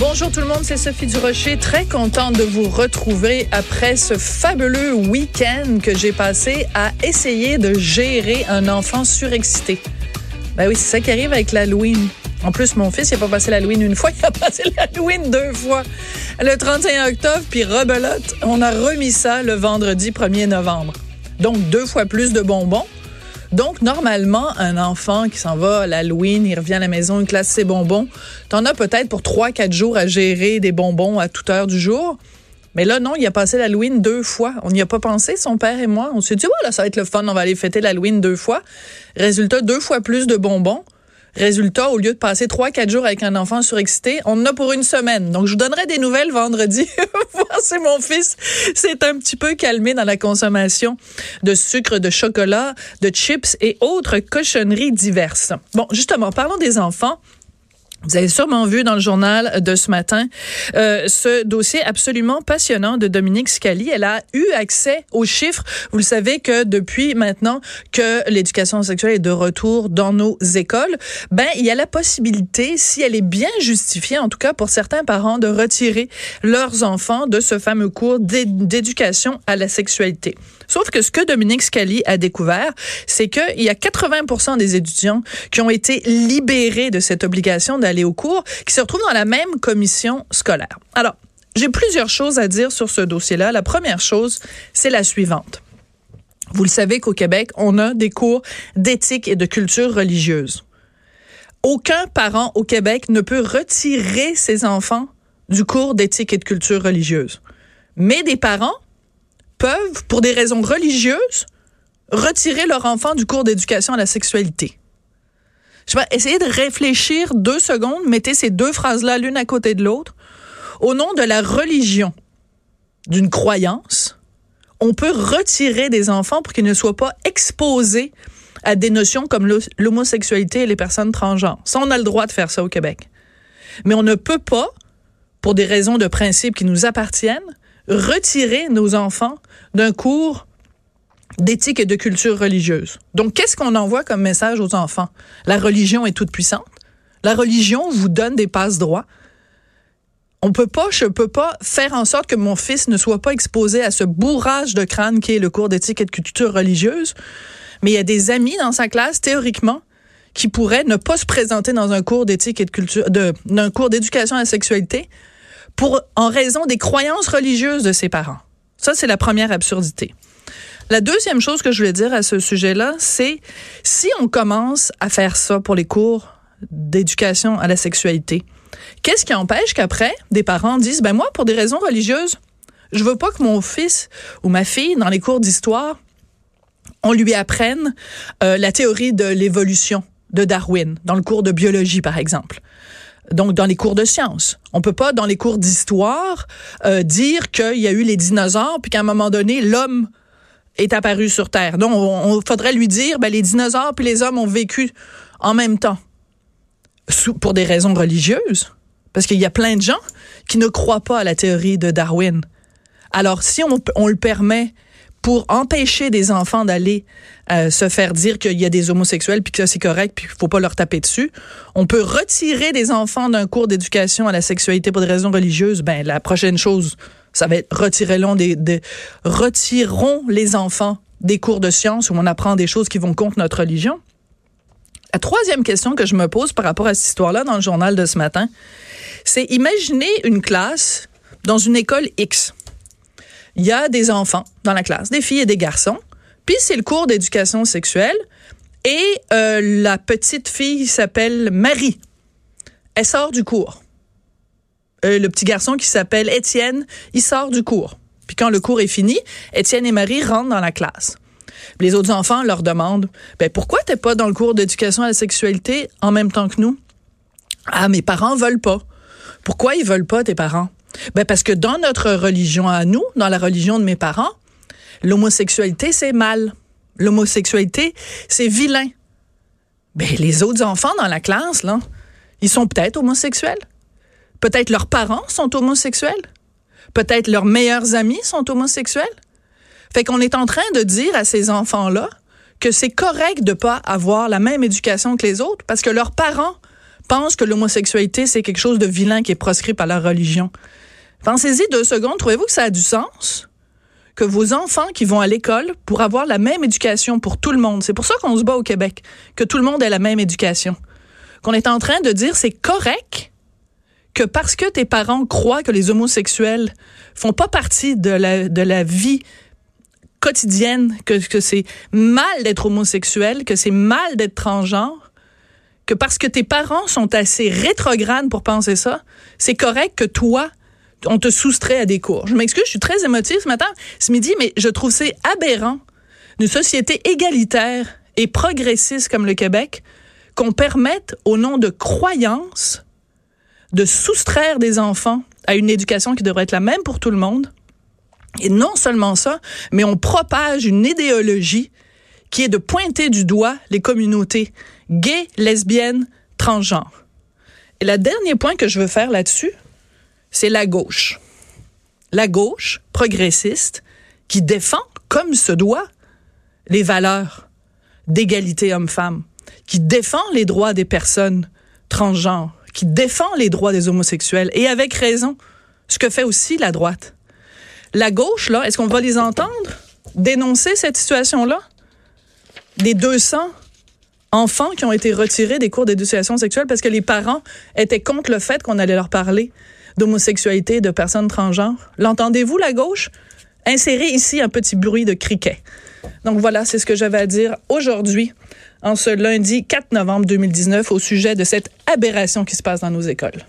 Bonjour tout le monde, c'est Sophie Durocher, très contente de vous retrouver après ce fabuleux week-end que j'ai passé à essayer de gérer un enfant surexcité. Ben oui, c'est ça qui arrive avec l'Halloween. En plus, mon fils, il n'a pas passé l'Halloween une fois, il a passé l'Halloween deux fois. Le 31 octobre, puis rebelote, on a remis ça le vendredi 1er novembre. Donc, deux fois plus de bonbons. Donc, normalement, un enfant qui s'en va à l'Halloween, il revient à la maison, il classe ses bonbons. T'en as peut-être pour trois, quatre jours à gérer des bonbons à toute heure du jour. Mais là, non, il a passé l'Halloween deux fois. On n'y a pas pensé, son père et moi. On s'est dit, voilà, ça va être le fun, on va aller fêter l'Halloween deux fois. Résultat, deux fois plus de bonbons. Résultat, au lieu de passer trois, quatre jours avec un enfant surexcité, on en a pour une semaine. Donc, je vous donnerai des nouvelles vendredi. Voir si mon fils s'est un petit peu calmé dans la consommation de sucre, de chocolat, de chips et autres cochonneries diverses. Bon, justement, parlons des enfants. Vous avez sûrement vu dans le journal de ce matin euh, ce dossier absolument passionnant de Dominique Scali. Elle a eu accès aux chiffres. Vous le savez que depuis maintenant que l'éducation sexuelle est de retour dans nos écoles, ben il y a la possibilité, si elle est bien justifiée, en tout cas pour certains parents, de retirer leurs enfants de ce fameux cours d'éducation à la sexualité. Sauf que ce que Dominique Scali a découvert, c'est qu'il y a 80% des étudiants qui ont été libérés de cette obligation d'aller au cours, qui se retrouvent dans la même commission scolaire. Alors, j'ai plusieurs choses à dire sur ce dossier-là. La première chose, c'est la suivante. Vous le savez qu'au Québec, on a des cours d'éthique et de culture religieuse. Aucun parent au Québec ne peut retirer ses enfants du cours d'éthique et de culture religieuse. Mais des parents peuvent, pour des raisons religieuses, retirer leur enfant du cours d'éducation à la sexualité. Je vais essayer de réfléchir deux secondes, mettez ces deux phrases-là l'une à côté de l'autre. Au nom de la religion, d'une croyance, on peut retirer des enfants pour qu'ils ne soient pas exposés à des notions comme l'homosexualité et les personnes transgenres. Ça, on a le droit de faire ça au Québec. Mais on ne peut pas, pour des raisons de principe qui nous appartiennent, retirer nos enfants d'un cours d'éthique et de culture religieuse. Donc, qu'est-ce qu'on envoie comme message aux enfants? La religion est toute puissante. La religion vous donne des passe-droits. On peut pas, je peux pas faire en sorte que mon fils ne soit pas exposé à ce bourrage de crâne qui est le cours d'éthique et de culture religieuse. Mais il y a des amis dans sa classe, théoriquement, qui pourraient ne pas se présenter dans un cours d'éthique et de culture, d'un cours d'éducation à la sexualité pour, en raison des croyances religieuses de ses parents. Ça, c'est la première absurdité. La deuxième chose que je voulais dire à ce sujet-là, c'est si on commence à faire ça pour les cours d'éducation à la sexualité, qu'est-ce qui empêche qu'après, des parents disent, ben moi, pour des raisons religieuses, je veux pas que mon fils ou ma fille, dans les cours d'histoire, on lui apprenne euh, la théorie de l'évolution de Darwin, dans le cours de biologie, par exemple donc dans les cours de sciences. On peut pas dans les cours d'histoire euh, dire qu'il y a eu les dinosaures puis qu'à un moment donné l'homme est apparu sur Terre. Donc on, faudrait lui dire ben les dinosaures puis les hommes ont vécu en même temps pour des raisons religieuses parce qu'il y a plein de gens qui ne croient pas à la théorie de Darwin. Alors si on, on le permet pour empêcher des enfants d'aller euh, se faire dire qu'il y a des homosexuels puis que c'est correct puis qu'il faut pas leur taper dessus. On peut retirer des enfants d'un cours d'éducation à la sexualité pour des raisons religieuses. Ben la prochaine chose, ça va être retirons des, retirons les enfants des cours de sciences où on apprend des choses qui vont contre notre religion. La troisième question que je me pose par rapport à cette histoire-là dans le journal de ce matin, c'est imaginer une classe dans une école X il y a des enfants dans la classe, des filles et des garçons. Puis c'est le cours d'éducation sexuelle. Et euh, la petite fille s'appelle Marie. Elle sort du cours. Euh, le petit garçon qui s'appelle Étienne, il sort du cours. Puis quand le cours est fini, Étienne et Marie rentrent dans la classe. Les autres enfants leur demandent ben pourquoi t'es pas dans le cours d'éducation à la sexualité en même temps que nous Ah mes parents veulent pas. Pourquoi ils veulent pas tes parents? Ben parce que dans notre religion à nous, dans la religion de mes parents, l'homosexualité c'est mal. L'homosexualité c'est vilain. Ben les autres enfants dans la classe là, ils sont peut-être homosexuels. Peut-être leurs parents sont homosexuels. Peut-être leurs meilleurs amis sont homosexuels. Fait qu'on est en train de dire à ces enfants-là que c'est correct de pas avoir la même éducation que les autres parce que leurs parents pensent que l'homosexualité, c'est quelque chose de vilain qui est proscrit par leur religion. Pensez-y deux secondes. Trouvez-vous que ça a du sens? Que vos enfants qui vont à l'école pour avoir la même éducation pour tout le monde. C'est pour ça qu'on se bat au Québec. Que tout le monde ait la même éducation. Qu'on est en train de dire c'est correct que parce que tes parents croient que les homosexuels font pas partie de la, vie quotidienne, que, que c'est mal d'être homosexuel, que c'est mal d'être transgenre, que parce que tes parents sont assez rétrogrades pour penser ça, c'est correct que toi, on te soustrait à des cours. Je m'excuse, je suis très émotive ce matin, ce midi, mais je trouve c'est aberrant d'une société égalitaire et progressiste comme le Québec qu'on permette, au nom de croyances, de soustraire des enfants à une éducation qui devrait être la même pour tout le monde. Et non seulement ça, mais on propage une idéologie qui est de pointer du doigt les communautés gays, lesbiennes, transgenres. Et le dernier point que je veux faire là-dessus, c'est la gauche. La gauche progressiste qui défend, comme se doit, les valeurs d'égalité homme-femme, qui défend les droits des personnes transgenres, qui défend les droits des homosexuels, et avec raison, ce que fait aussi la droite. La gauche, là, est-ce qu'on va les entendre dénoncer cette situation-là? Des 200 enfants qui ont été retirés des cours d'éducation sexuelle parce que les parents étaient contre le fait qu'on allait leur parler d'homosexualité, de personnes transgenres. L'entendez-vous, la gauche? Insérez ici un petit bruit de criquet. Donc voilà, c'est ce que j'avais à dire aujourd'hui, en ce lundi 4 novembre 2019, au sujet de cette aberration qui se passe dans nos écoles.